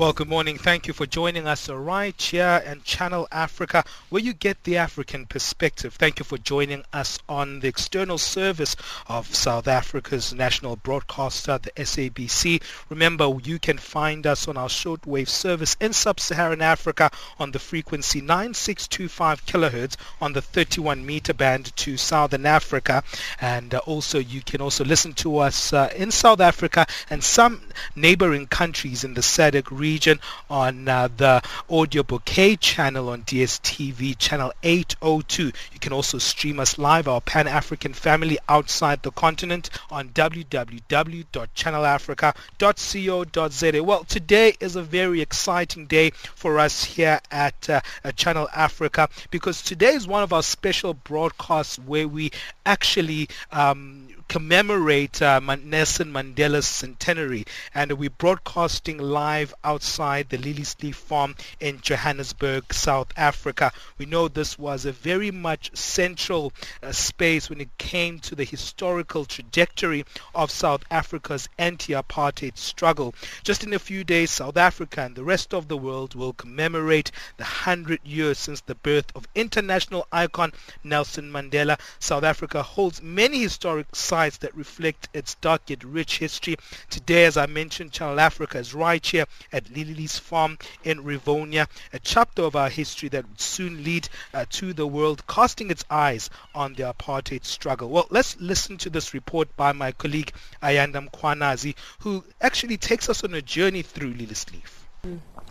Well, good morning. Thank you for joining us right here in Channel Africa, where you get the African perspective. Thank you for joining us on the external service of South Africa's national broadcaster, the SABC. Remember, you can find us on our shortwave service in sub-Saharan Africa on the frequency 9625 kilohertz on the 31 meter band to Southern Africa. And uh, also, you can also listen to us uh, in South Africa and some neighboring countries in the SADC region region on uh, the audio bouquet channel on DSTV channel 802. You can also stream us live, our Pan-African family outside the continent on www.channelafrica.co.za. Well, today is a very exciting day for us here at, uh, Channel Africa because today is one of our special broadcasts where we actually um, commemorate uh, Nelson Mandela's centenary and we're broadcasting live outside the Liliesleaf farm in Johannesburg, South Africa. We know this was a very much central uh, space when it came to the historical trajectory of South Africa's anti-apartheid struggle. Just in a few days, South Africa and the rest of the world will commemorate the 100 years since the birth of international icon Nelson Mandela. South Africa holds many historic sites sites that reflect its dark yet rich history. Today, as I mentioned, Channel Africa is right here at Lily's Farm in Rivonia, a chapter of our history that would soon lead uh, to the world casting its eyes on the apartheid struggle. Well, let's listen to this report by my colleague Ayanda Mkhwanazi, who actually takes us on a journey through Liliesleaf.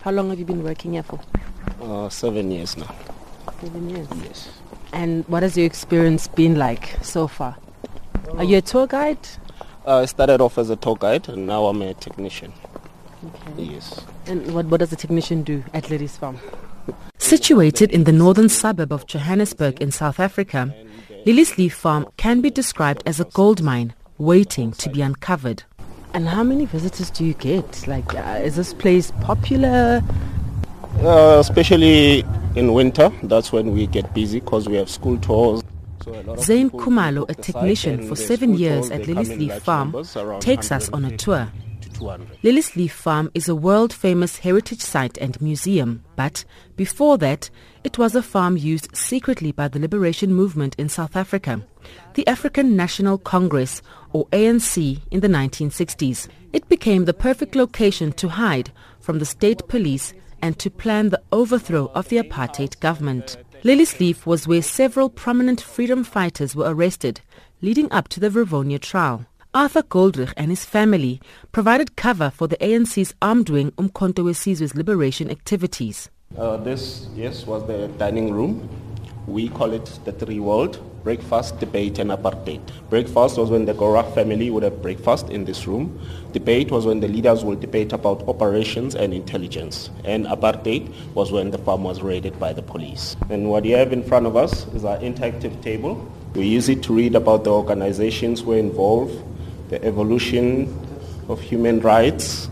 How long have you been working here for? Uh, seven years now. Seven years? Yes. And what has your experience been like so far? Are you a tour guide? Uh, I started off as a tour guide and now I'm a technician. Okay. Yes. And what, what does a technician do at Liddy's Farm? Situated in the northern suburb of Johannesburg in South Africa, Liliesleaf Farm can be described as a gold mine waiting to be uncovered. And how many visitors do you get? Like, uh, is this place popular? Uh, especially in winter, that's when we get busy because we have school tours. Zain Kumalo, a technician for seven years at Liliesleaf Farm, takes us on a tour. Liliesleaf Farm is a world-famous heritage site and museum, but before that, it was a farm used secretly by the liberation movement in South Africa, the African National Congress, or ANC, in the 1960s. It became the perfect location to hide from the state police and to plan the overthrow of the apartheid government. Liliesleaf was where several prominent freedom fighters were arrested, leading up to the Rivonia trial. Arthur Goldreich and his family provided cover for the ANC's armed wing Umkhonto weSizwe's liberation activities. Uh, this, yes, was the dining room. We call it the three world, breakfast, debate and apartheid. Breakfast was when the Gora family would have breakfast in this room. Debate was when the leaders would debate about operations and intelligence. And apartheid was when the farm was raided by the police. And what you have in front of us is our interactive table. We use it to read about the organizations who are involved, the evolution of human rights,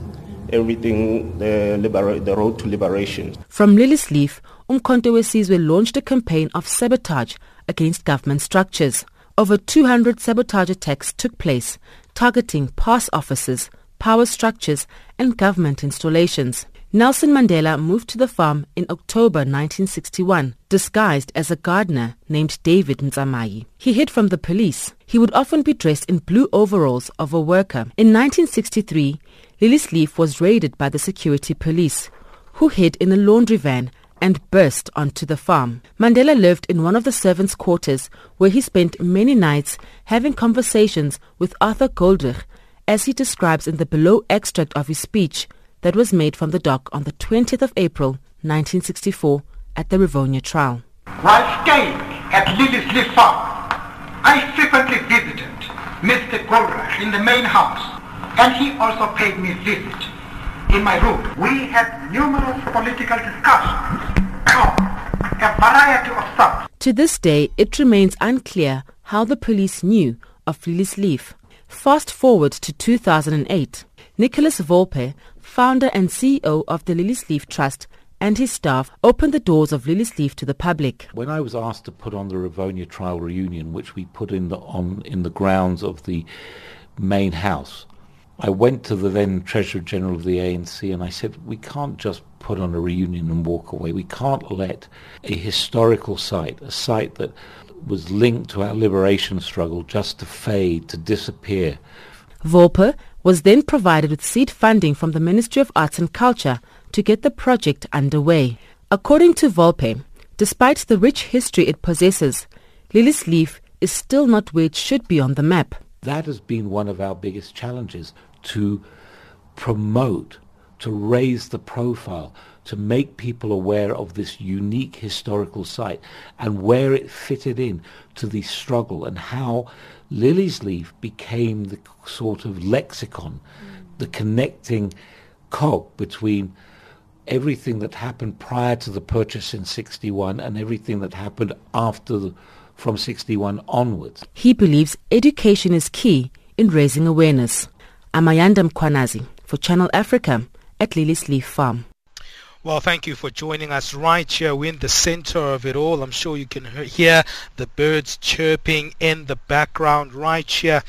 everything, the, libera- the road to liberation. From Liliesleaf, Umkhonto weSizwe launched a campaign of sabotage against government structures. Over 200 sabotage attacks took place, targeting pass offices, power structures and government installations. Nelson Mandela moved to the farm in October 1961, disguised as a gardener named David Motsamayi. He hid from the police. He would often be dressed in blue overalls of a worker. In 1963, Liliesleaf was raided by the security police, who hid in a laundry van and burst onto the farm. Mandela lived in one of the servants' quarters where he spent many nights having conversations with Arthur Goldreich as he describes in the below extract of his speech that was made from the dock on the 20th of April 1964 at the Rivonia trial. While staying at Lily's Farm, I frequently visited Mr. Goldreich in the main house, and he also paid me visit in my room. We had numerous political discussions a variety of stuff. To this day, it remains unclear how the police knew of Liliesleaf. Fast forward to 2008. Nicholas Wolpe, founder and CEO of the Liliesleaf Trust, and his staff opened the doors of Liliesleaf to the public. When I was asked to put on the Rivonia trial reunion, which we put in the, on in the grounds of the main house, I went to the then Treasurer General of the ANC and I said, we can't just put on a reunion and walk away. We can't let a historical site, a site that was linked to our liberation struggle, just to fade, to disappear. Wolpe was then provided with seed funding from the Ministry of Arts and Culture to get the project underway. According to Wolpe, despite the rich history it possesses, Liliesleaf is still not where it should be on the map. That has been one of our biggest challenges, to promote, to raise the profile, to make people aware of this unique historical site and where it fitted in to the struggle and how Liliesleaf became the sort of lexicon, the connecting cog between everything that happened prior to the purchase in 61 and everything that happened after the, from 61 onwards. He believes education is key in raising awareness. Amayanda Mkhwanazi for Channel Africa at Liliesleaf Farm. Well, thank you for joining us right here. We're in the center of it all. I'm sure you can hear the birds chirping in the background right here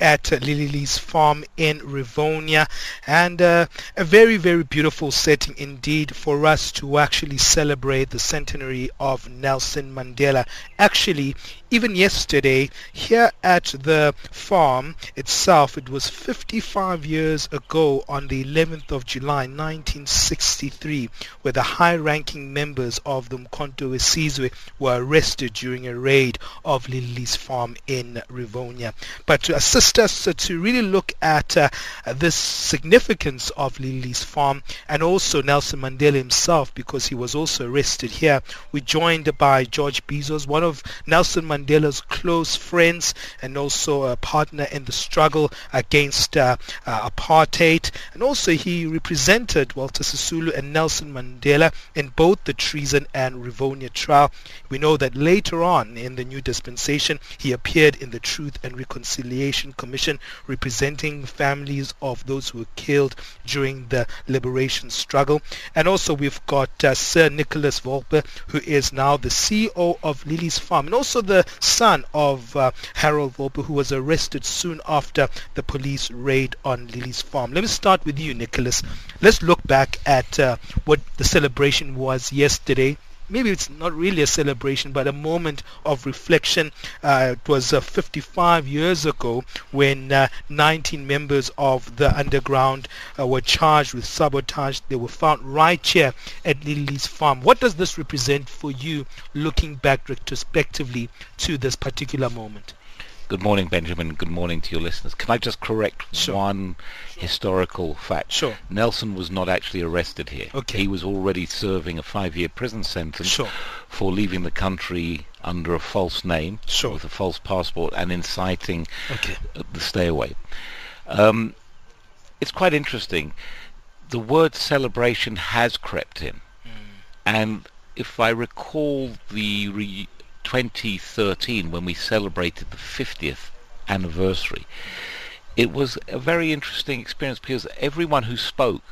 at Lily Lee's farm in Rivonia. And uh, a very, very beautiful setting indeed for us to actually celebrate the centenary of Nelson Mandela. Actually, even yesterday here at the farm itself it was 55 years ago on the 11th of July 1963 where the high-ranking members of the Umkhonto weSizwe were arrested during a raid of Lily's farm in Rivonia but to assist us to really look at uh, significance of Lily's farm and also Nelson Mandela himself because he was also arrested here we're joined by George Bizos one of Nelson Mandela's close friends and also a partner in the struggle against uh, uh, apartheid. And also he represented Walter Sisulu and Nelson Mandela in both the treason and Rivonia trial. We know that later on in the new dispensation he appeared in the Truth and Reconciliation Commission representing families of those who were killed during the liberation struggle. And also we've got uh, Sir Nicholas Wolpe who is now the CEO of Lily's Farm and also the son of uh, Harold Wolpe, who was arrested soon after the police raid on Lily's farm. Let me start with you, Nicholas. Let's look back at uh, what the celebration was yesterday maybe it's not really a celebration, but a moment of reflection. Uh, it was uh, 55 years ago when uh, 19 members of the underground uh, were charged with sabotage. They were found right here at Lily's farm. What does this represent for you looking back retrospectively to this particular moment? Good morning, Benjamin. Good morning to your listeners. Can I just correct sure. one historical fact? Sure. Nelson was not actually arrested here. Okay. He was already serving a five-year prison sentence sure. for leaving the country under a false name, sure. with a false passport, and inciting okay. the stay away. Um, it's quite interesting. The word celebration has crept in, mm. and if I recall the re- 2013 when we celebrated the 50th anniversary. It was a very interesting experience because everyone who spoke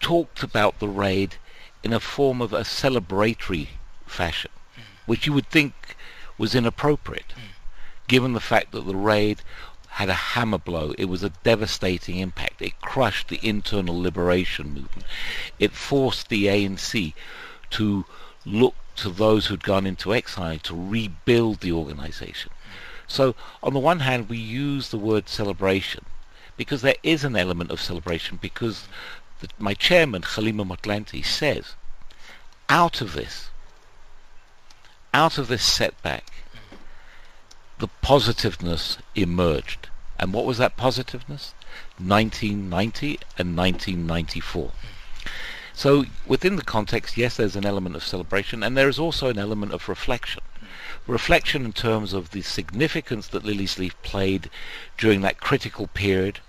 talked about the raid in a form of a celebratory fashion, mm. which you would think was inappropriate, mm. given the fact that the raid had a hammer blow. It was a devastating impact. It crushed the internal liberation movement. It forced the ANC to look to those who'd gone into exile to rebuild the organization. So on the one hand, we use the word celebration because there is an element of celebration because the, my chairman, Kgalema Motlanthe, says out of this, out of this setback, the positiveness emerged. And what was that positiveness? 1990 and 1994. So within the context, yes, there's an element of celebration, and there is also an element of reflection. Reflection in terms of the significance that Liliesleaf played during that critical period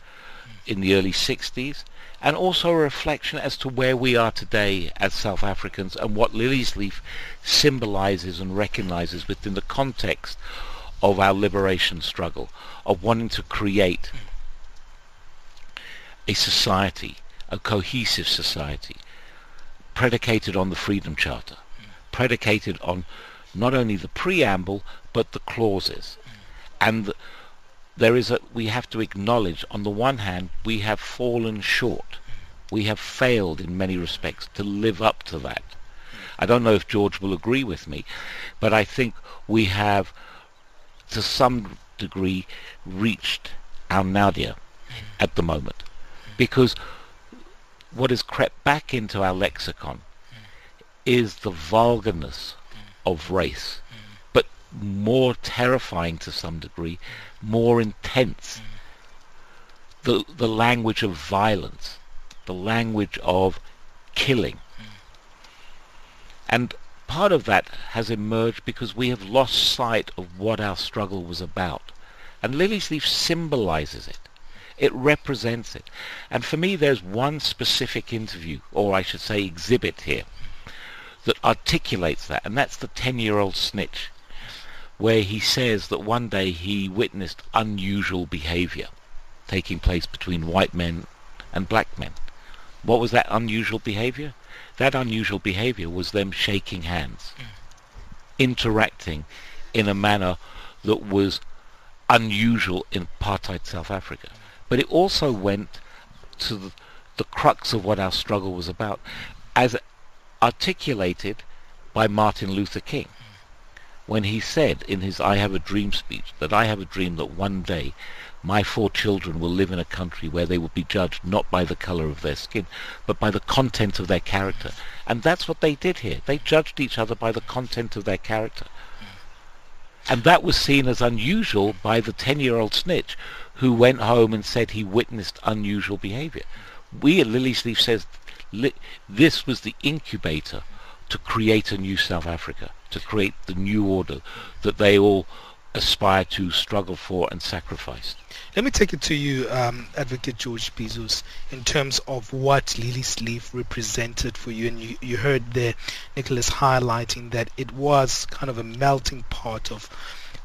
in the early 60s and also a reflection as to where we are today as South Africans and what Liliesleaf symbolizes and recognizes within the context of our liberation struggle, of wanting to create a society, a cohesive society, predicated on the Freedom Charter, predicated on not only the preamble but the clauses. And there is a, we have to acknowledge, on the one hand, we have fallen short. We have failed in many respects to live up to that. I don't know if George will agree with me, but I think we have, to some degree, reached our nadir at the moment. Because what has crept back into our lexicon is the vulgarness of race, but more terrifying to some degree more intense. The, the language of violence, the language of killing. And part of that has emerged because we have lost sight of what our struggle was about. And Liliesleaf symbolizes it. It represents it. And for me, there's one specific interview, or I should say exhibit here, that articulates that, and that's the 10-year-old snitch where he says that one day he witnessed unusual behavior taking place between white men and black men. What was that unusual behavior? That unusual behavior was them shaking hands, mm. interacting in a manner that was unusual in apartheid South Africa. But it also went to the, the crux of what our struggle was about, as articulated by Martin Luther King when he said in his I Have a Dream speech that I have a dream that one day my four children will live in a country where they will be judged not by the color of their skin, but by the content of their character. And that's what they did here. They judged each other by the content of their character. And that was seen as unusual by the 10-year-old snitch who went home and said he witnessed unusual behavior. We at Liliesleaf says li- this was the incubator to create a new South Africa to create the new order that they all aspire to, struggle for, and sacrifice. Let me take it to you, um, Advocate George Bizos, in terms of what Liliesleaf represented for you. And you, you heard there Nicholas highlighting that it was kind of a melting pot of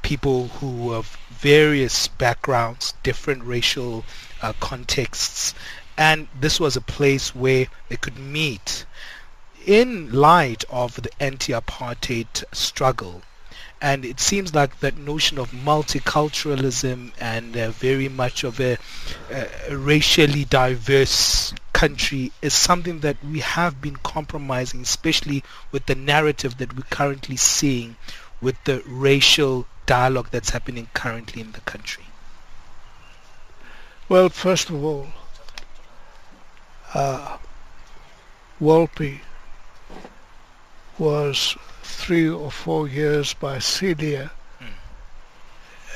people who of various backgrounds, different racial uh, contexts, and this was a place where they could meet in light of the anti-apartheid struggle and it seems like that notion of multiculturalism and uh, very much of a, a, racially diverse country is something that we have been compromising especially with the narrative that we're currently seeing with the racial dialogue that's happening currently in the country. Well first of all uh, was three or four years by Celia mm.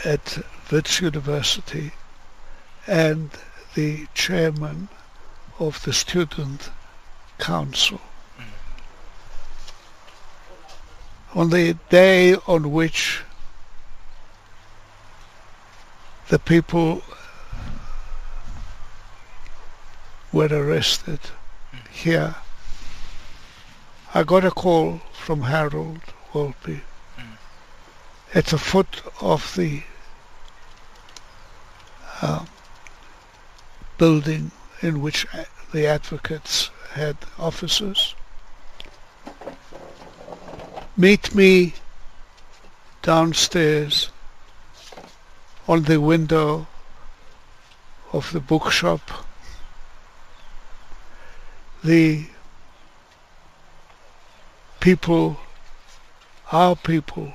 at Wits University and the chairman of the student council. Mm. On the day on which the people were arrested mm. here I got a call from Harold mm. at the foot of the uh, building in which the advocates had offices. Meet me downstairs on the window of the bookshop. The people, our people,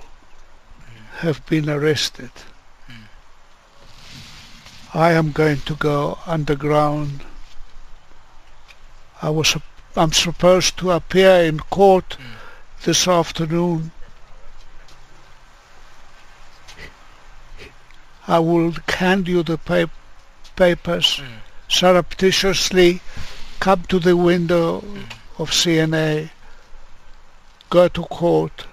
have been arrested. I am going to go underground. I was, I'm supposed to appear in court this afternoon. I will hand you the pa- papers mm. surreptitiously. Come to the window mm. of CNA go to court.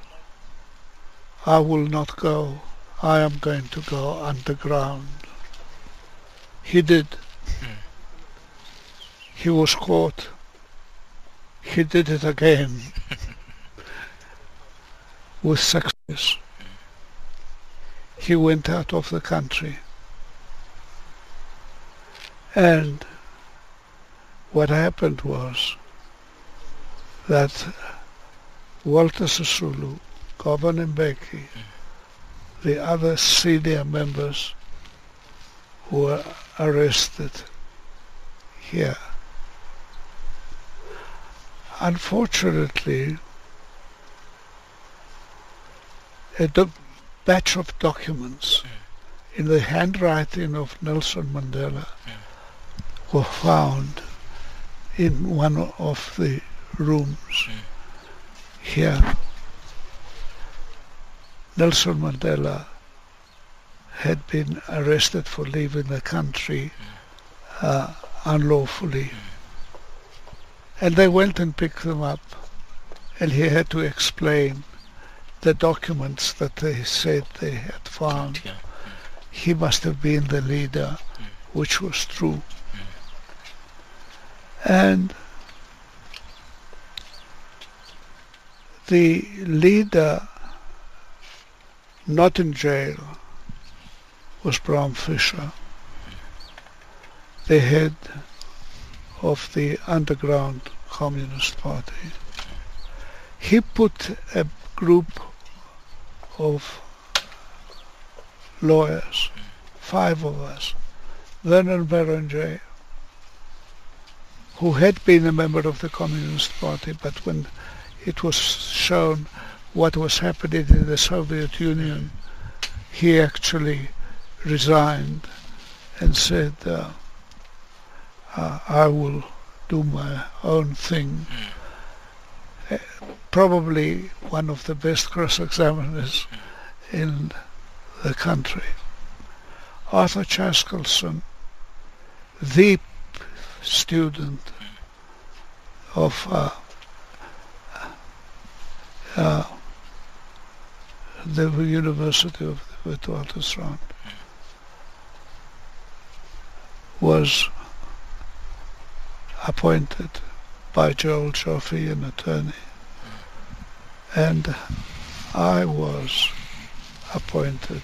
I will not go. I am going to go underground. He did. He was caught. He did it again with success. He went out of the country. And what happened was that Walter Sisulu, Govan Mbeki, the other senior members who were arrested here. Unfortunately, a batch of documents in the handwriting of Nelson Mandela were found in one of the rooms here. Nelson Mandela had been arrested for leaving the country uh, unlawfully. And they went and picked them up, and he had to explain the documents that they said they had found. He must have been the leader, which was true. And the leader, not in jail, was Bram Fischer, the head of the underground Communist Party. He put a group of lawyers, five of us, Vernon Berrangé, who had been a member of the Communist Party, but when it was shown what was happening in the Soviet Union, he actually resigned and said, uh, uh, I will do my own thing. Uh, probably one of the best cross-examiners in the country. Arthur Chaskalson, the student of the University of the Witwatersrand was appointed by Joel Joffe, an attorney, and I was appointed.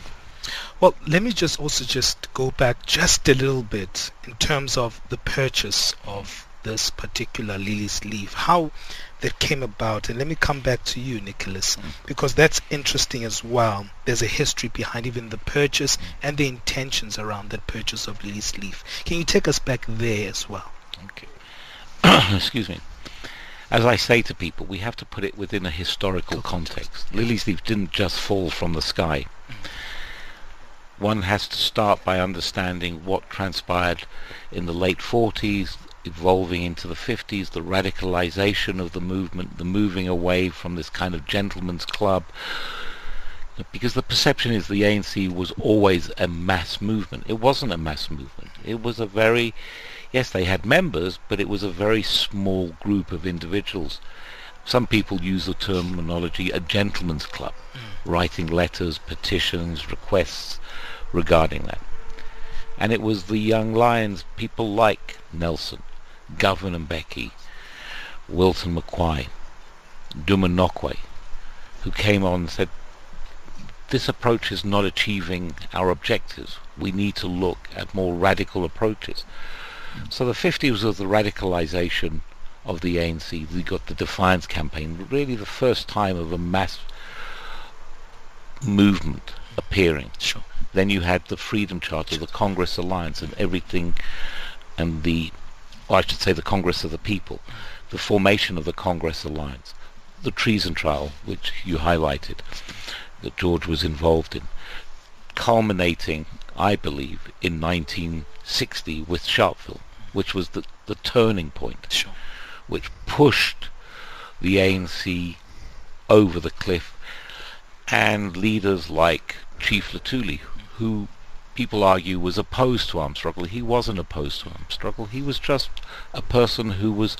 Well, let me just also just go back just a little bit in terms of the purchase of this particular Liliesleaf, how that came about. And let me come back to you, Nicholas, mm. because that's interesting as well. There's a history behind even the purchase mm. and the intentions around that purchase of Liliesleaf. Can you take us back there as well? Okay. Excuse me. As I say to people, we have to put it within a historical context. Liliesleaf didn't just fall from the sky. Mm. One has to start by understanding what transpired in the late 40s, evolving into the 50s, the radicalization of the movement, the moving away from this kind of gentleman's club. Because the perception is the ANC was always a mass movement. It wasn't a mass movement. It was a very, yes, they had members, but it was a very small group of individuals. Some people use the terminology a gentleman's club, mm. writing letters, petitions, requests regarding that. And it was the young lions, people like Nelson, Govan Mbeki, Wilton Mkwayi, Duma Nokwe, who came on and said, this approach is not achieving our objectives. We need to look at more radical approaches. So the 50s was the radicalization of the ANC. We got the Defiance campaign, really the first time of a mass movement appearing. Sure. Then you had the Freedom Charter, the Congress Alliance, and everything, and the, or I should say, the Congress of the People, the formation of the Congress Alliance, the treason trial, which you highlighted, that George was involved in, culminating, I believe, in 1960 with Sharpeville, which was the, the turning point, Sure. which pushed the ANC over the cliff, and leaders like Chief Luthuli, who people argue was opposed to armed struggle. He wasn't opposed to armed struggle. He was just a person who was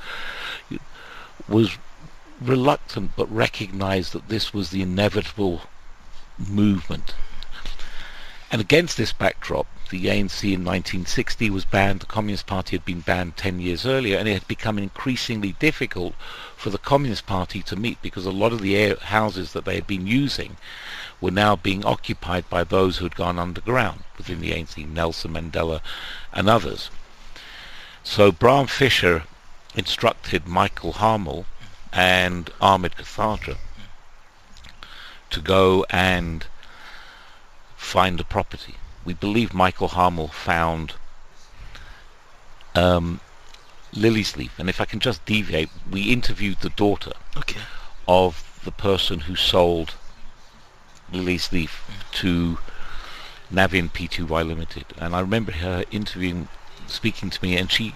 was reluctant but recognized that this was the inevitable movement. And against this backdrop, the ANC in 1960 was banned, the Communist Party had been banned 10 years earlier, and it had become increasingly difficult for the Communist Party to meet because a lot of the houses that they had been using were now being occupied by those who had gone underground within the ANC, Nelson Mandela and others. So Bram Fischer instructed Michael Harmel and Ahmed Kathrada to go and find the property. We believe Michael Harmel found um, Liliesleaf, and if I can just deviate, we interviewed the daughter Okay. of the person who sold Liliesleaf to Navian Pty Limited, and I remember her interviewing, speaking to me, and she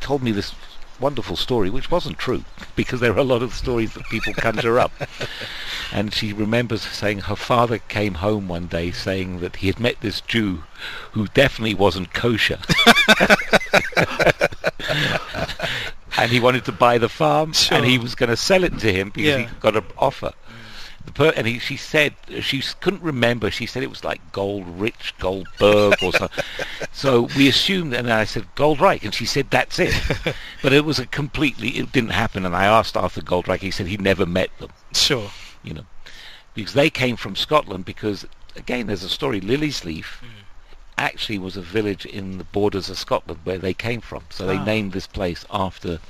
told me this wonderful story, which wasn't true, because there are a lot of stories that people conjure up. And she remembers saying her father came home one day saying that he had met this Jew who definitely wasn't kosher. and he wanted to buy the farm, Sure. and he was going to sell it to him because Yeah. he got an offer. The per- and he, she said she couldn't remember. She said it was like Gold Rich, Goldberg, or something. so we assumed, and I said Goldreich, and she said that's it. but it was a completely. It didn't happen. And I asked Arthur Goldreich. He said he never met them. Sure. You know, because they came from Scotland. Because again, there's a story. Lilliesleaf actually was a village in the borders of Scotland where they came from. So they Ah. named this place after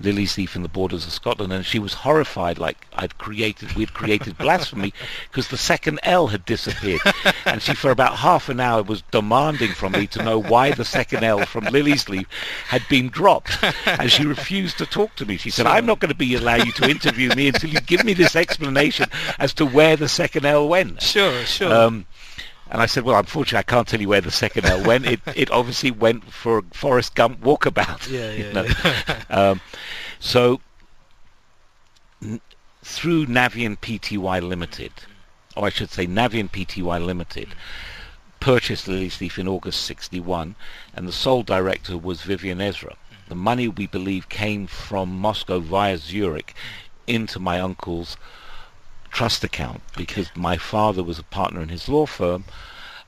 Lilliesleaf in the borders of Scotland, and she was horrified, like I'd created, we'd created blasphemy, because the second L had disappeared, and she for about half an hour was demanding from me to know why the second L from Liliesleaf had been dropped, and she refused to talk to me. She said, "I'm not going to be allow you to interview me until you give me this explanation as to where the second L went." Sure, sure. Um, and I said, well, unfortunately, I can't tell you where the second L went. It, it obviously went for a Forrest Gump walkabout. Yeah, you yeah, know. yeah. um, so n- through Navian Pty Limited, or I should say Navian Pty Limited, purchased Liliesleaf in August 61, and the sole director was Vivian Ezra. The money, we believe, came from Moscow via Zurich into my uncle's trust account because my father was a partner in his law firm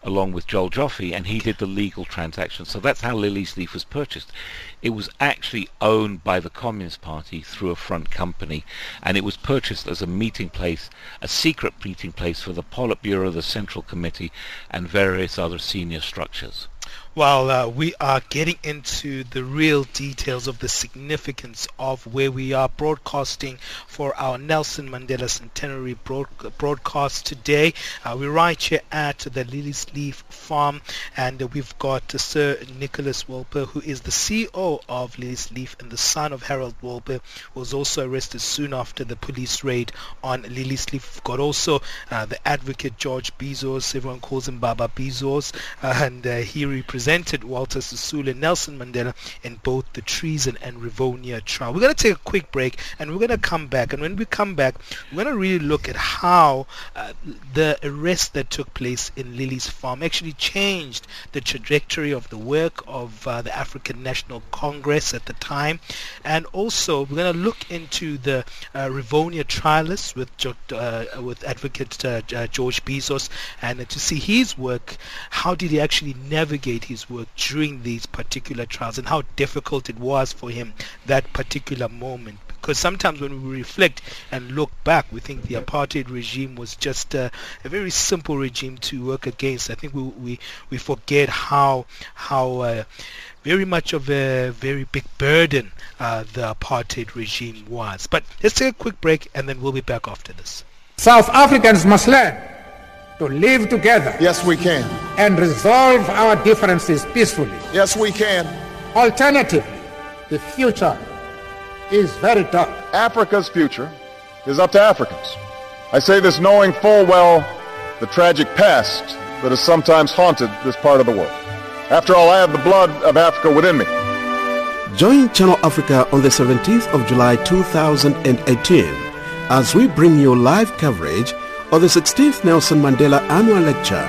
along with Joel Joffe and he did the legal transaction. So that's how Liliesleaf was purchased. It was actually owned by the Communist Party through a front company and it was purchased as a meeting place, a secret meeting place for the Politburo, the Central Committee and various other senior structures. While uh, we are getting into the real details of the significance of where we are broadcasting for our Nelson Mandela Centenary broad- broadcast today, uh, we're right here at the Liliesleaf Farm and we've got uh, Sir Nicholas Wolpe who is the CEO of Liliesleaf and the son of Harold Wolpe was also arrested soon after the police raid on Liliesleaf. We've got also uh, the advocate George Bizos, everyone calls him Baba Bizos, and uh, he represented Walter Sisulu and Nelson Mandela in both the Treason and Rivonia trial. We're going to take a quick break and we're going to come back. And when we come back, we're going to really look at how uh, the arrest that took place in Lily's farm actually changed the trajectory of the work of uh, the African National Congress at the time. And also, we're going to look into the uh, Rivonia trialists with uh, with Advocate uh, uh, George Bizos and uh, to see his work. How did he actually navigate his work during these particular trials and how difficult it was for him that particular moment? Because sometimes when we reflect and look back, we think the apartheid regime was just a very simple regime to work against. I think we we, we forget how how uh, very much of a very big burden uh, the apartheid regime was. But let's take a quick break and then we'll be back after this. South Africans must learn to live together. Yes, we can. And resolve our differences peacefully. Yes, we can. Alternatively, the future is very dark. Africa's future is up to Africans. I say this knowing full well the tragic past that has sometimes haunted this part of the world. After all, I have the blood of Africa within me. Join Channel Africa on the 17th of July 2018 as we bring you live coverage of the 16th Nelson Mandela Annual Lecture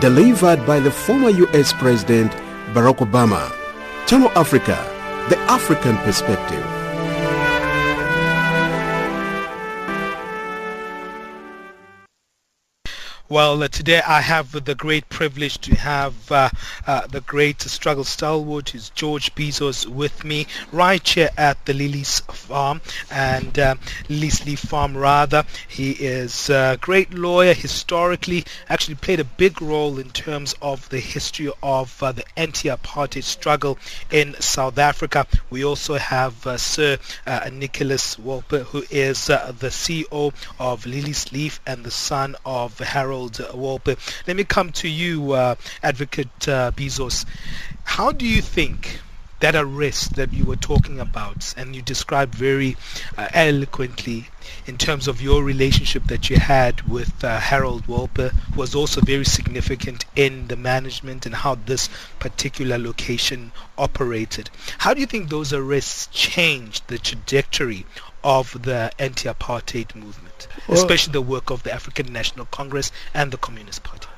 delivered by the former US President Barack Obama. Channel Africa, the African perspective. Well, uh, today I have the great privilege to have uh, uh, the great struggle stalwart, who's George Bizos, with me right here at the Lily's Farm and uh, Liliesleaf Farm, rather. He is a great lawyer, historically, actually played a big role in terms of the history of uh, the anti-apartheid struggle in South Africa. We also have uh, Sir uh, Nicholas Wolpe, who is the CEO of Liliesleaf and the son of Harold Wolpe. Let me come to you, uh, Advocate uh, Bizos. How do you think that arrest that you were talking about and you described very uh, eloquently in terms of your relationship that you had with uh, Harold Wolpe was also very significant in the management and how this particular location operated. How do you think those arrests changed the trajectory of the anti-apartheid movement, well, especially the work of the African National Congress and the Communist Party?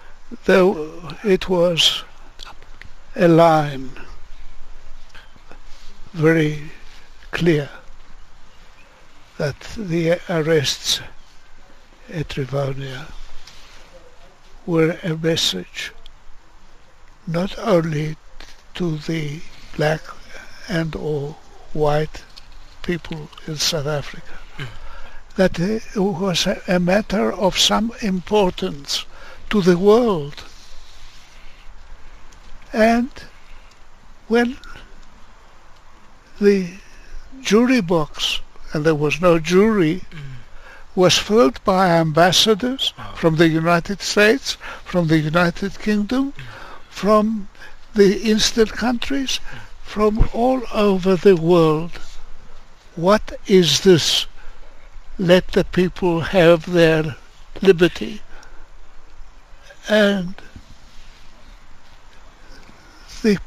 Though it was a line very clear that the arrests at Rivonia were a message not only to the black and or white people in South Africa. That it was a, a matter of some importance to the world. And when the jury box, and there was no jury, mm. was filled by ambassadors oh. from the United States, from the United Kingdom, mm. from the Eastern countries, mm. from all over the world what is this? Let the people have their liberty. And the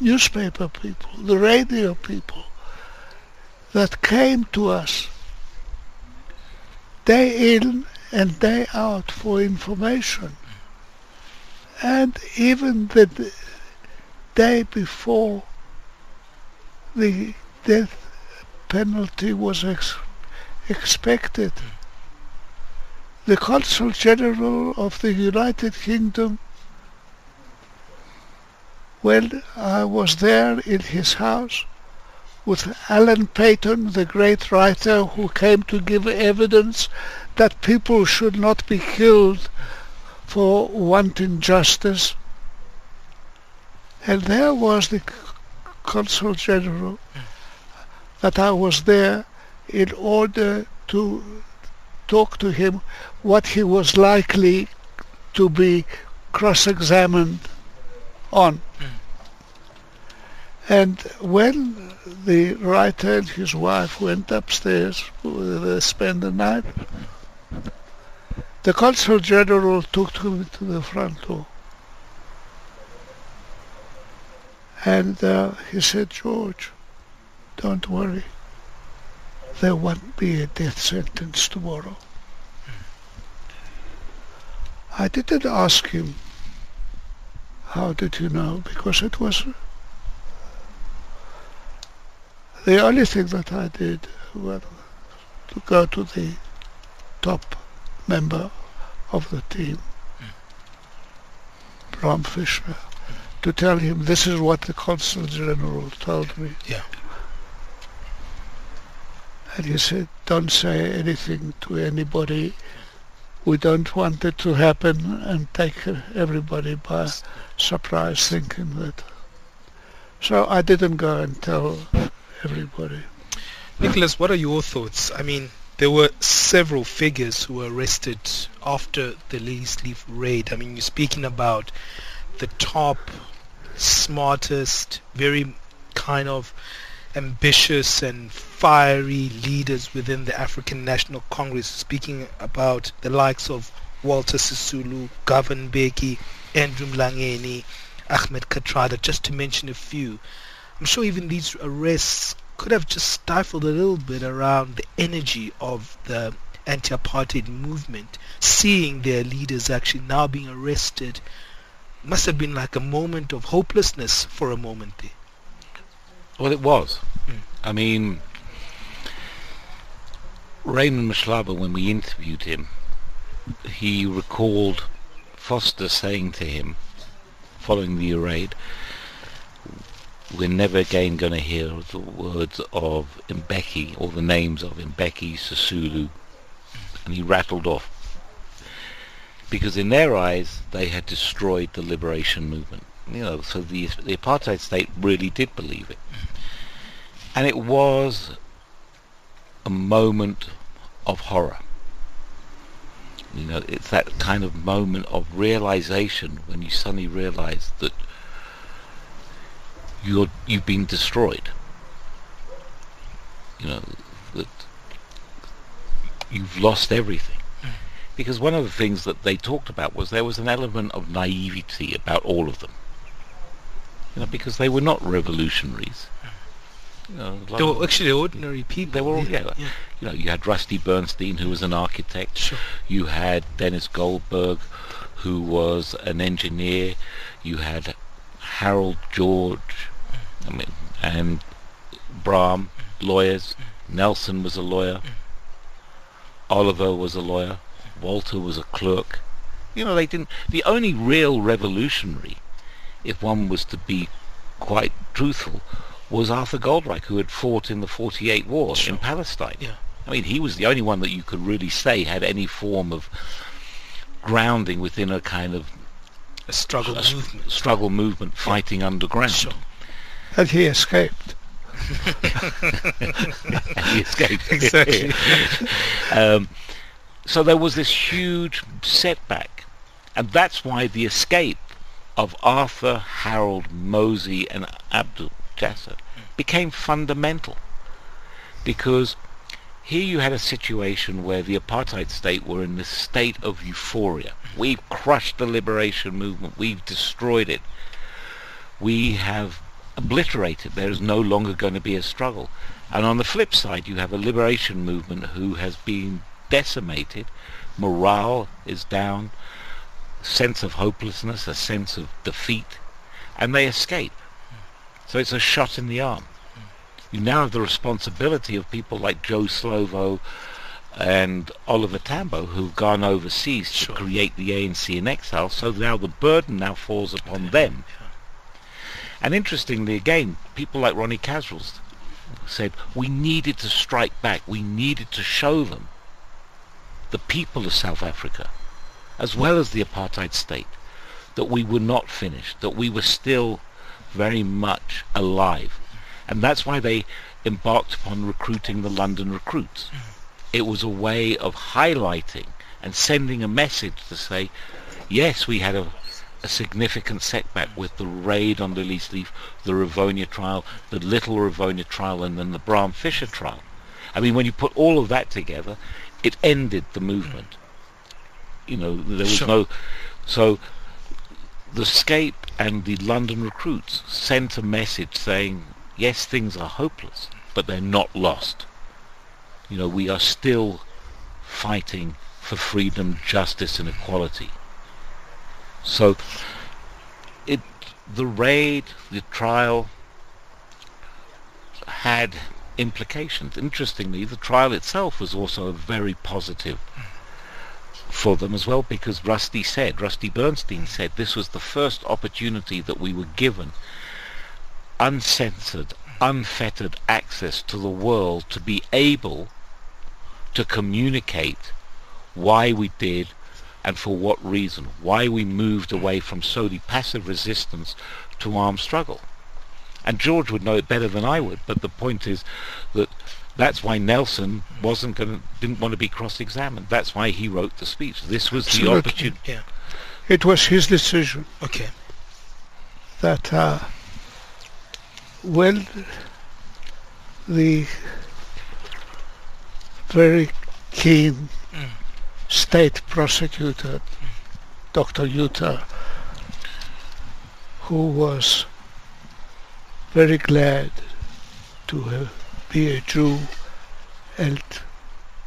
newspaper people, the radio people that came to us day in and day out for information. And even the day before the death penalty was ex expected. The Consul General of the United Kingdom, when I was there in his house with Alan Paton, the great writer who came to give evidence that people should not be killed for wanting justice. And there was the Consul General that I was there in order to talk to him what he was likely to be cross-examined on. Mm. And when the writer and his wife went upstairs to spend the night, the consul general took me to the front door. And uh, he said, George, don't worry. There won't be a death sentence tomorrow. I didn't ask him, how did you know? Because it was the only thing that I did was to go to the top member of the team, Bram Fischer, to tell him this is what the Consul General told me. Yeah. And he said, don't say anything to anybody. We don't want it to happen and take everybody by surprise thinking that. So I didn't go and tell everybody. Nicholas, what are your thoughts? I mean, there were several figures who were arrested after the Liliesleaf raid. I mean, you're speaking about the top, smartest, very kind of ambitious and fiery leaders within the African National Congress, speaking about the likes of Walter Sisulu, Govan Mbeki, Andrew Mlangeni, Ahmed Kathrada, just to mention a few. I'm sure even these arrests could have just stifled a little bit around the energy of the anti-apartheid movement, seeing their leaders actually now being arrested must have been like a moment of hopelessness for a moment there. Well, it was. Mm. I mean, Raymond Mhlaba, when we interviewed him, he recalled Vorster saying to him, following the raid, we're never again going to hear the words of Mbeki or the names of Mbeki, Sisulu, and he rattled off. Because in their eyes, they had destroyed the liberation movement. You know, so the, the apartheid state really did believe it. And it was a moment of horror. You know, it's that kind of moment of realization when you suddenly realize that you're you've been destroyed. You know that you've lost everything. Mm. Because one of the things that they talked about was there was an element of naivety about all of them. You know, because they were not revolutionaries. You know, They were actually ordinary people. They were all, yeah, yeah. You know, you had Rusty Bernstein, who was an architect. Sure. You had Dennis Goldberg, who was an engineer. You had Harold George, I mean, and Bram, lawyers. Nelson was a lawyer. Oliver was a lawyer. Walter was a clerk. You know, they didn't. The only real revolutionary, if one was to be quite truthful, was Arthur Goldreich, who had fought in the 48 war in Palestine. Yeah. I mean, he was the only one that you could really say had any form of grounding within a kind of A struggle a s- movement. struggle movement fighting underground. Sure. And he escaped. and he escaped. Exactly. um, so there was this huge setback, and that's why the escape of Arthur, Harold, Mosie, and Abdul Jassat became fundamental, because here you had a situation where the apartheid state were in this state of euphoria. We've crushed the liberation movement. We've destroyed it. We have obliterated. There is no longer going to be a struggle. And on the flip side, you have a liberation movement who has been decimated. Morale is down. Sense of hopelessness, a sense of defeat. And they escape. So it's a shot in the arm. You now have the responsibility of people like Joe Slovo and Oliver Tambo who've gone overseas to create the ANC in exile. So now the burden now falls upon them. And interestingly, again, people like Ronnie Kasrils said we needed to strike back. We needed to show them, the people of South Africa, as well as the apartheid state, that we were not finished, that we were still very much alive. And that's why they embarked upon recruiting the London recruits. It was a way of highlighting and sending a message to say, yes, we had a, a significant setback with the raid on Lilliesleaf, the Rivonia trial, the Little Rivonia trial, and then the Bram Fischer trial. I mean, when you put all of that together, it ended the movement. You know, there was Sure. no... So the Scape and the London recruits sent a message saying, yes, things are hopeless, but they're not lost. You know, we are still fighting for freedom, justice, and equality. So, it, the raid, the trial, had implications. Interestingly, the trial itself was also very positive for them as well because Rusty said, Rusty Bernstein said, this was the first opportunity that we were given uncensored, unfettered access to the world to be able to communicate why we did and for what reason, why we moved away from solely passive resistance to armed struggle. And George would know it better than I would, but the point is that that's why Nelson wasn't going didn't want to be cross-examined. That's why he wrote the speech. This was the opportunity. Yeah. It was his decision Okay. that, uh, well, the very keen state prosecutor, Dr. Yutar, who was very glad to uh, be a Jew and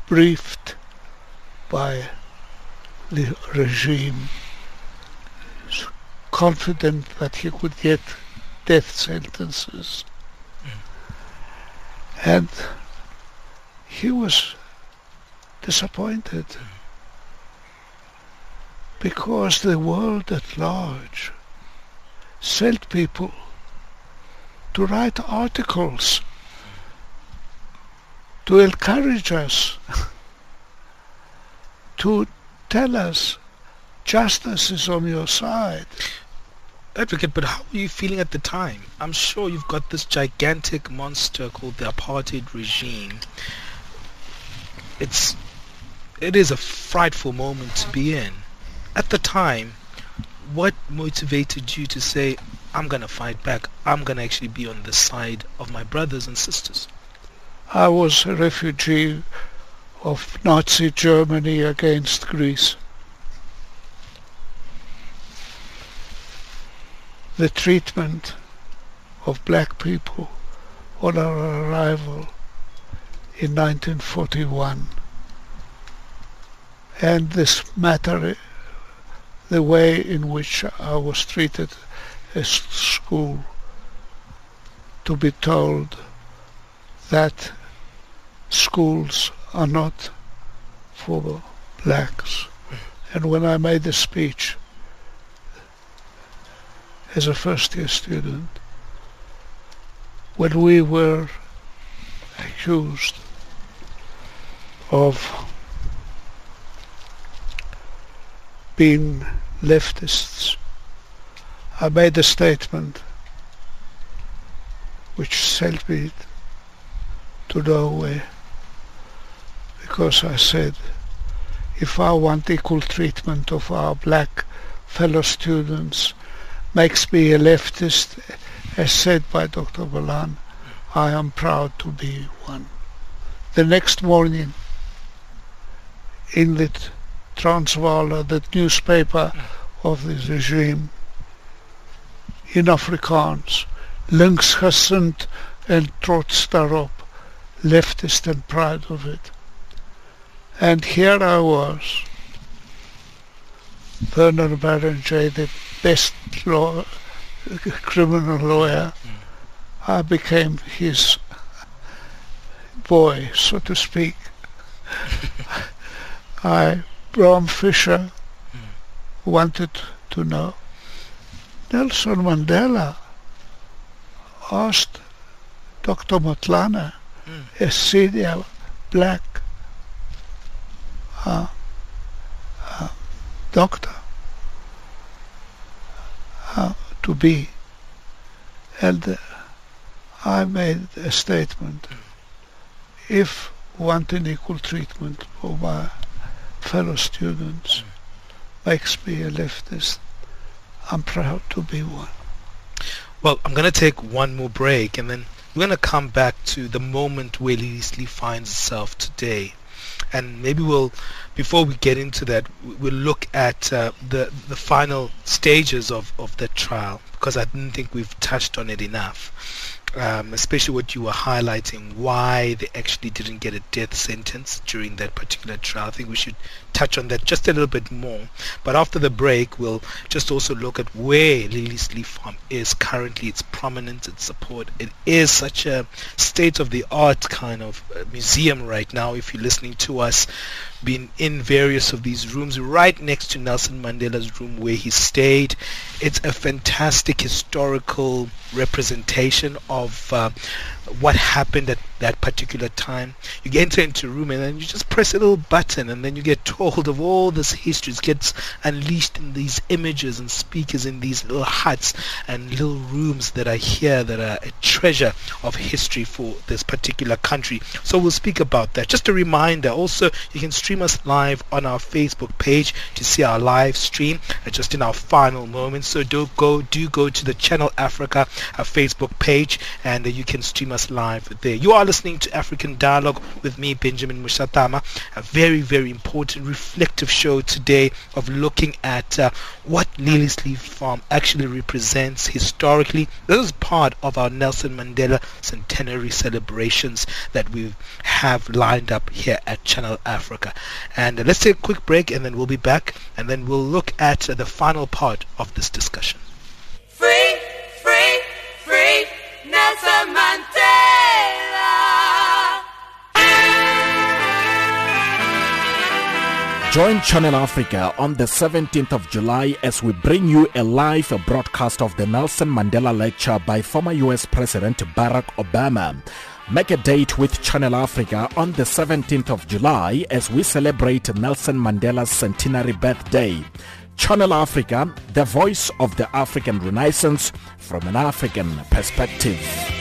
briefed by the regime, confident that he could get death sentences. And he was disappointed Because the world at large sent people to write articles to encourage us, to tell us justice is on your side. Advocate, but how were you feeling at the time? I'm sure you've got this gigantic monster called the apartheid regime. It's it is a frightful moment to be in. At the time, what motivated you to say, I'm going to fight back. I'm going to actually be on the side of my brothers and sisters? I was a refugee of Nazi Germany against Greece. The treatment of black people on our arrival in 1941 and this matter the way in which I was treated at school to be told that schools are not for blacks. And when I made the speech as a first year student, when we were accused of being leftists, I made a statement which sent me to nowhere because I said if I want equal treatment of our black fellow students makes me a leftist as said by Dr. Malan I am proud to be one. The next morning in the Transvaal, the newspaper of the regime in Afrikaans links linksgesind en trots daarop leftist and proud of it and here I was Vernon Berrangé the best law, criminal lawyer I became his boy so to speak I Bram Fischer wanted to know Nelson Mandela asked Dr. Motlana, mm. a senior black uh, uh, doctor, to be. And I made a statement. If wanting equal treatment for my fellow students makes me a leftist, I'm proud to be one. Well, I'm going to take one more break and then we're going to come back to the moment where Lilliesleaf finds itself today. And maybe we'll, before we get into that, we'll look at uh, the the final stages of, of the trial because I didn't think we've touched on it enough um, especially what you were highlighting, why they actually didn't get a death sentence during that particular trial. I think we should touch on that just a little bit more. But after the break, we'll just also look at where Lilliesleaf Farm is currently, its prominence, its support. It is such a state-of-the-art kind of uh, museum right now. If you're listening to us, been in various of these rooms right next to Nelson Mandela's room where he stayed. It's a fantastic historical representation of uh, what happened at that particular time. You enter into a room and then you just press a little button and then you get told of all this history. It gets unleashed in these images and speakers in these little huts and little rooms that are here that are a treasure of history for this particular country. So we'll speak about that. Just a reminder, also you can stream us live on our Facebook page to see our live stream uh, just in our final moments. So do go do go to the Channel Africa uh, Facebook page and uh, you can stream us live there. You are listening to African Dialogue with me, Benjamin Mushatama. A very, very important reflective show today of looking at uh, what Lilliesleaf Farm actually represents historically. This is part of our Nelson Mandela centenary celebrations that we have lined up here at Channel Africa. And uh, let's take a quick break and then we'll be back and then we'll look at uh, the final part of this discussion. Free, Join Channel Africa on the 17th of July as we bring you a live broadcast of the Nelson Mandela Lecture by former US President Barack Obama. Make a date with Channel Africa on the 17th of July as we celebrate Nelson Mandela's centenary birthday. Channel Africa, the voice of the African Renaissance from an African perspective.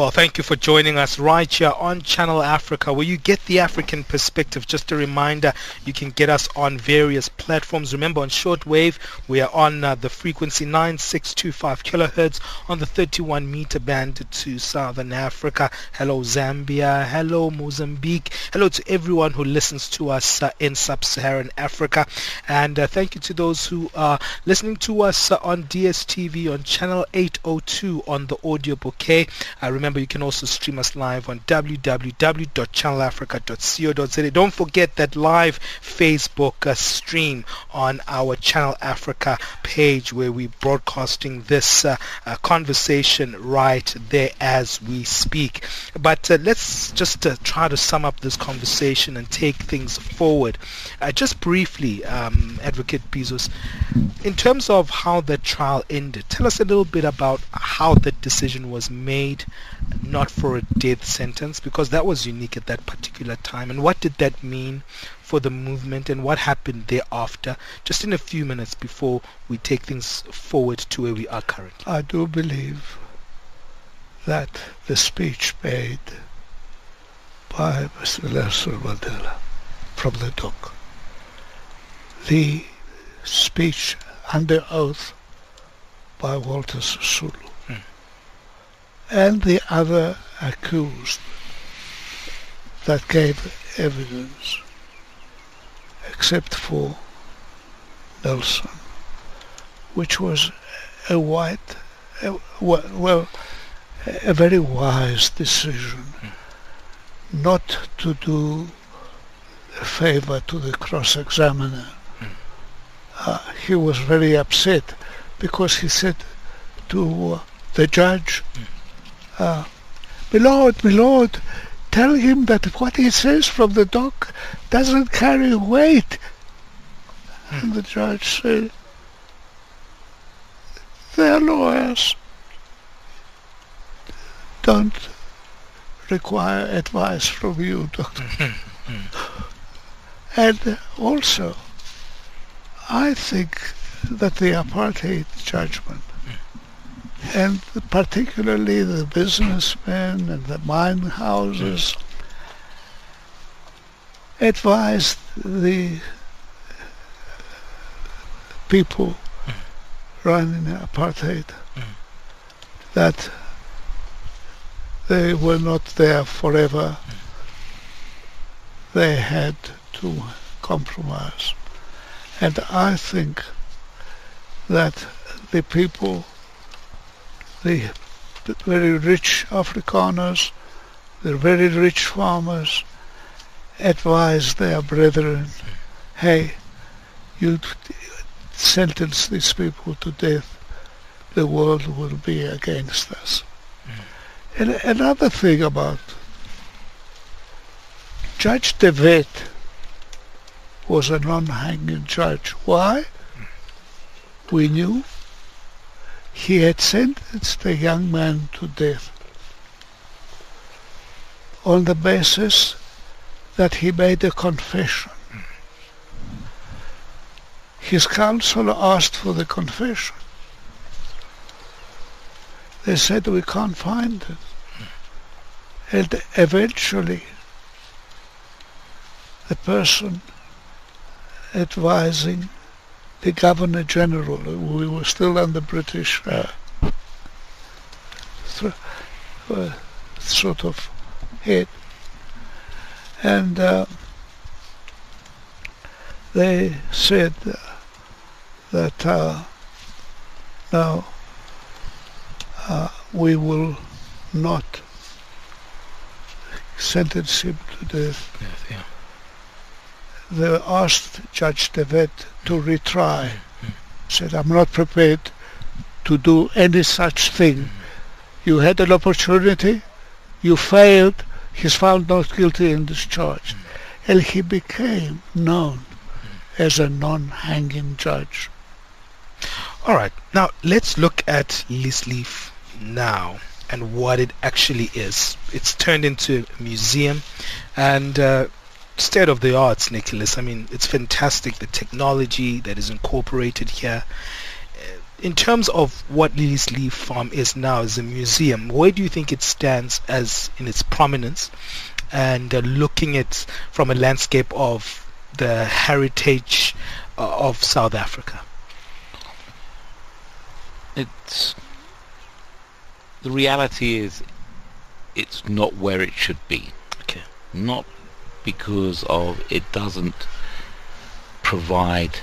Well, thank you for joining us right here on Channel Africa, where you get the African perspective. Just a reminder, you can get us on various platforms. Remember, on shortwave, we are on uh, the frequency 9625 kilohertz on the 31 meter band to Southern Africa. Hello, Zambia. Hello, Mozambique. Hello to everyone who listens to us uh, in sub-Saharan Africa. And uh, thank you to those who are listening to us uh, on DSTV on channel 802 on the audio bouquet. Uh, remember, you can also stream us live on www.channelafrica.co.za. Don't forget that live Facebook uh, stream on our Channel Africa page where we're broadcasting this uh, uh, conversation right there as we speak. But uh, let's just uh, try to sum up this conversation and take things forward. Uh, just briefly, um, Advocate Bizos, in terms of how the trial ended, tell us a little bit about how the decision was made not for a death sentence because that was unique at that particular time and what did that mean for the movement and what happened thereafter just in a few minutes before we take things forward to where we are currently I do believe that the speech made by Mr. Nelson Mandela from the dock, the speech under oath by Walter Sisulu, and the other accused that gave evidence, except for Nelson, which was a white, a, well, a very wise decision not to do a favor to the cross-examiner. Uh, he was very upset because he said to the judge, uh, my lord, my lord, tell him that what he says from the dock doesn't carry weight. And the judge said, their lawyers don't require advice from you, doctor. and also, I think that the apartheid judgment and particularly the businessmen and the mine houses advised the people running apartheid that they were not there forever. They had to compromise. And I think that the people the very rich Afrikaners, the very rich farmers advise their brethren, hey, you sentence these people to death, the world will be against us. Hmm. And another thing about Judge De Wet was a non-hanging judge. Why? Hmm. We knew he had sentenced the young man to death on the basis that he made a confession. His counsel asked for the confession. They said we can't find it. And eventually the person advising the Governor General. We were still under British uh, uh, sort of head. And uh, they said that uh, now uh, we will not sentence him to death. Yes, yeah. They asked Judge De Wet to retry. Said, I'm not prepared to do any such thing. You had an opportunity, you failed, he's found not guilty in this charge. And he became known as a non-hanging judge. All right. Now let's look at Leaf now and what it actually is. It's turned into a museum and uh, state of the arts, Nicholas. I mean, it's fantastic the technology that is incorporated here. Uh, In terms of what Lilliesleaf Farm is now as a museum, where do you think it stands as in its prominence? And uh, looking at from a landscape of the heritage uh, of South Africa. It's the reality is it's not where it should be. Okay. Not because of it doesn't provide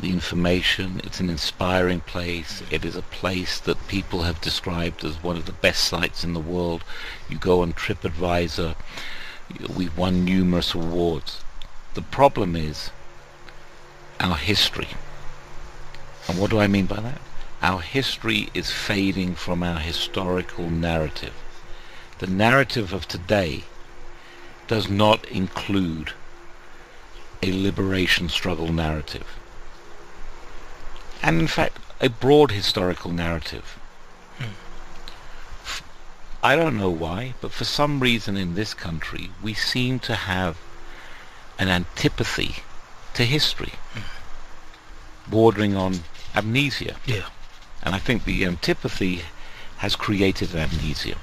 the information. It's an inspiring place. It is a place that people have described as one of the best sites in the world. You go on TripAdvisor. We've won numerous awards. The problem is our history. And what do I mean by that? Our history is fading from our historical narrative. The narrative of today does not include a liberation struggle narrative. And in fact, a broad historical narrative. I don't know why, but for some reason in this country, we seem to have an antipathy to history, bordering on amnesia. Yeah. And I think the antipathy has created amnesia.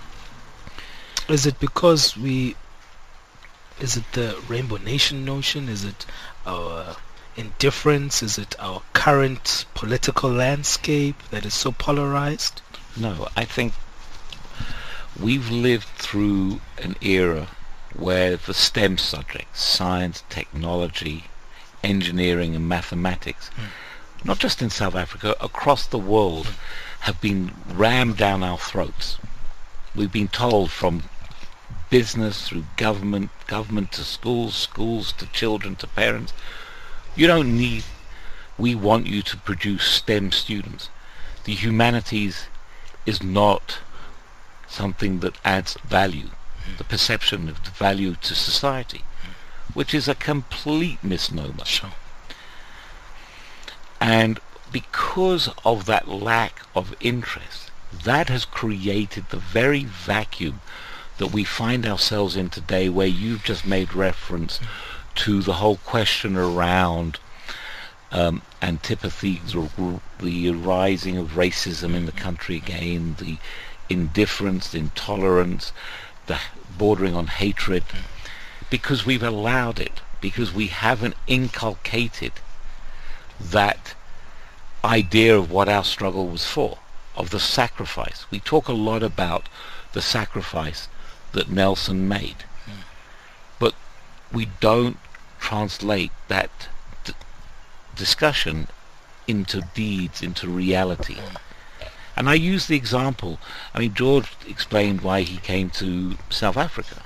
Is it because we? Is it the Rainbow Nation notion? Is it our indifference? Is it our current political landscape that is so polarized? No, I think we've lived through an era where the STEM subjects, science, technology, engineering and mathematics, hmm. not just in South Africa, across the world, have been rammed down our throats. We've been told from business through government, government to schools, schools to children to parents, you don't need, we want you to produce STEM students. The humanities is not something that adds value, the perception of the value to society, which is a complete misnomer. Sure. And because of that lack of interest, that has created the very vacuum that we find ourselves in today where you've just made reference to the whole question around um, antipathies or the rising of racism in the country again, the indifference, the intolerance, the bordering on hatred, because we've allowed it, because we haven't inculcated that idea of what our struggle was for, of the sacrifice. We talk a lot about the sacrifice that Nelson made, but we don't translate that d- discussion into deeds, into reality. And I use the example, I mean, George explained why he came to South Africa.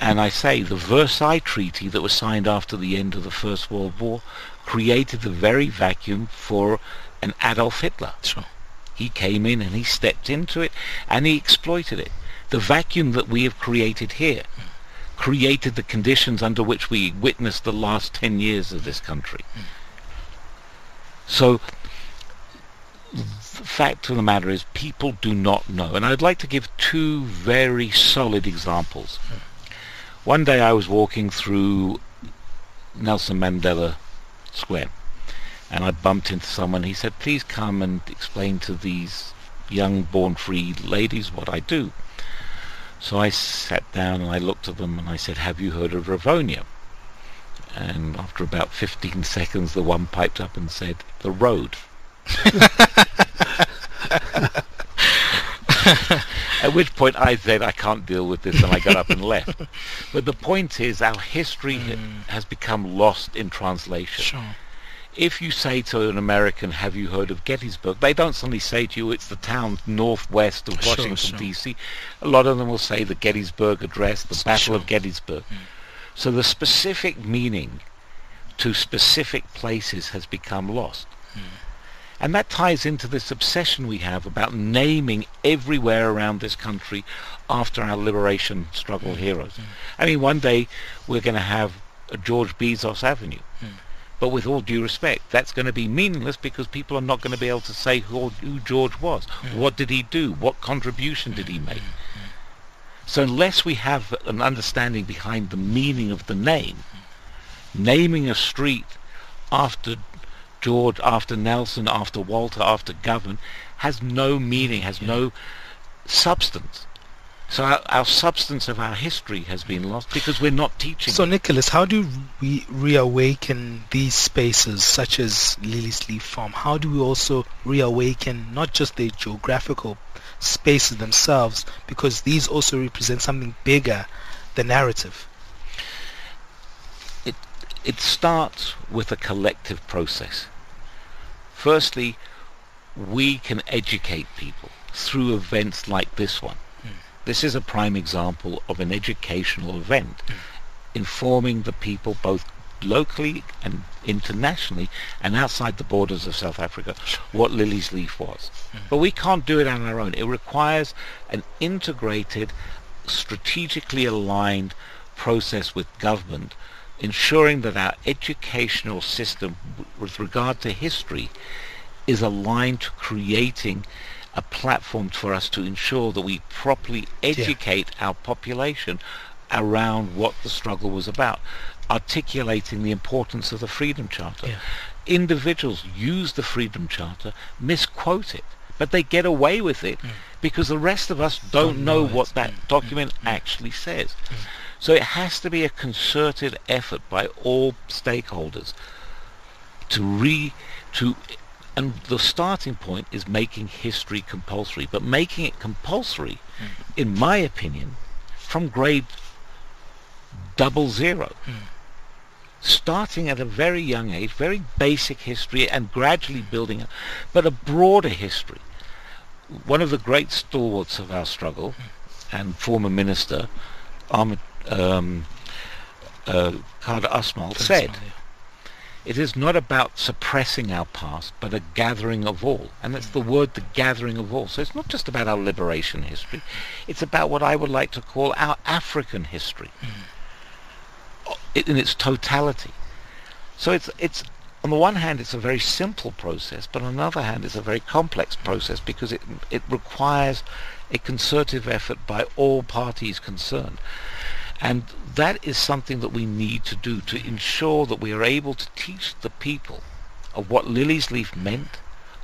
And I say the Versailles Treaty that was signed after the end of the First World War created the very vacuum for an Adolf Hitler. Sure. He came in and he stepped into it and he exploited it. The vacuum that we have created here created the conditions under which we witnessed the last 10 years of this country. So the fact of the matter is people do not know. And I'd like to give two very solid examples. One day I was walking through Nelson Mandela Square and I bumped into someone. He said, please come and explain to these young born free ladies what I do. So I sat down and I looked at them and I said, have you heard of Rivonia? And after about 15 seconds the one piped up and said, the road. At which point I said, I can't deal with this, and I got up and left. But the point is, our history hmm. has become lost in translation. Sure. If you say to an American, have you heard of Gettysburg, they don't suddenly say to you, it's the town northwest of Washington, sure. D.C. A lot of them will say the Gettysburg Address, the Battle Sure. of Gettysburg. Hmm. So the specific meaning to specific places has become lost. Hmm. And that ties into this obsession we have about naming everywhere around this country after our liberation struggle hmm. heroes. I mean, one day we're going to have a George Bizos Avenue. But with all due respect, that's going to be meaningless because people are not going to be able to say who, who George was. Mm. What did he do? What contribution did he make? Mm, mm, so unless we have an understanding behind the meaning of the name, naming a street after George, after Nelson, after Walter, after Govan, has no meaning, has no substance. So our, our substance of our history has been lost because we're not teaching. So. Nicholas, how do we reawaken these spaces such as Lilliesleaf Farm? How do we also reawaken not just the geographical spaces themselves because these also represent something bigger, the narrative? It, it starts with a collective process. Firstly, we can educate people through events like this one. This is a prime example of an educational event, informing the people both locally and internationally and outside the borders of South Africa what Lilliesleaf was. Mm-hmm. But we can't do it on our own. It requires an integrated, strategically aligned process with government ensuring that our educational system with regard to history is aligned to creating a platform for us to ensure that we properly educate yeah. our population around what the struggle was about, articulating the importance of the Freedom Charter. Yeah. Individuals use the Freedom Charter, misquote it, but they get away with it mm. because the rest of us don't, don't know, know what that mm. document mm. actually says. So it has to be a concerted effort by all stakeholders to re to and the starting point is making history compulsory, but making it compulsory, mm. in my opinion, from grade double zero. Mm. Starting at a very young age, very basic history, and gradually building up, but a broader history. One of the great stalwarts of our struggle, mm. and former minister, Ahmed um, uh, Kader Asmal, said, yeah it is not about suppressing our past, but a gathering of all. And that's the word, the gathering of all. So it's not just about our liberation history. It's about what I would like to call our African history mm. in its totality. So it's, it's, on the one hand, it's a very simple process, but on the other hand, it's a very complex process because it, it requires a concerted effort by all parties concerned. And that is something that we need to do to ensure that we are able to teach the people of what Lilliesleaf meant,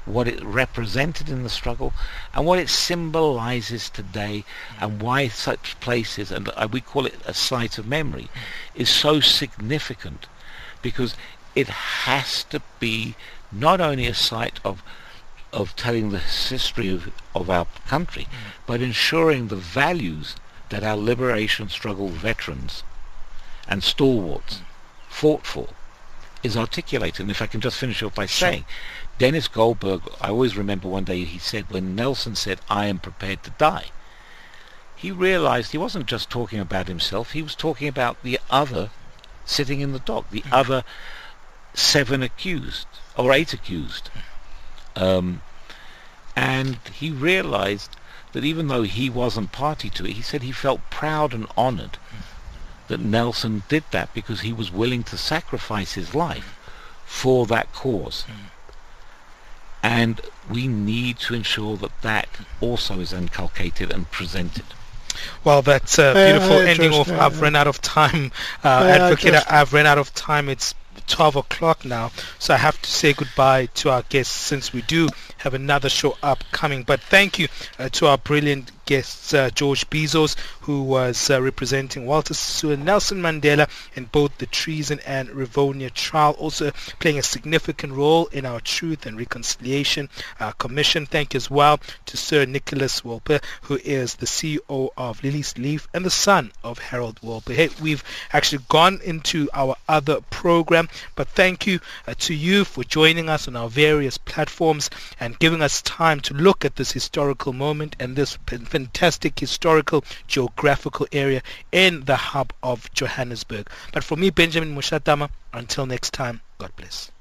what it represented in the struggle, and what it symbolizes today, and why such places, and we call it a site of memory, is so significant because it has to be not only a site of of telling the history of, of our country, but ensuring the values that our liberation struggle veterans and stalwarts fought for is articulated. And if I can just finish off by saying, Dennis Goldberg, I always remember one day he said, when Nelson said, I am prepared to die, he realized he wasn't just talking about himself, he was talking about the other sitting in the dock, the mm. other seven accused, or eight accused. Um, and he realized that even though he wasn't party to it, he said he felt proud and honored that Nelson did that because he was willing to sacrifice his life for that cause. And we need to ensure that that also is inculcated and presented. Well, that's a beautiful ending off. I've run out of time, uh, Advocate. I've run out of time. It's 12 o'clock now, so I have to say goodbye to our guests since we do have another show upcoming. But thank you uh, to our brilliant guests, uh, George Bizos, who was uh, representing Walter Sisulu and Nelson Mandela in both the Treason and Rivonia trial, also playing a significant role in our Truth and Reconciliation uh, Commission. Thank you as well to Sir Nicholas Wolpe, who is the CEO of Lilliesleaf and the son of Harold Wolpe. Hey, we've actually gone into our other program, but thank you uh, to you for joining us on our various platforms and giving us time to look at this historical moment and this fantastic historical geographical area in the hub of Johannesburg. But for me, Benjamin Mushatama, until next time, God bless.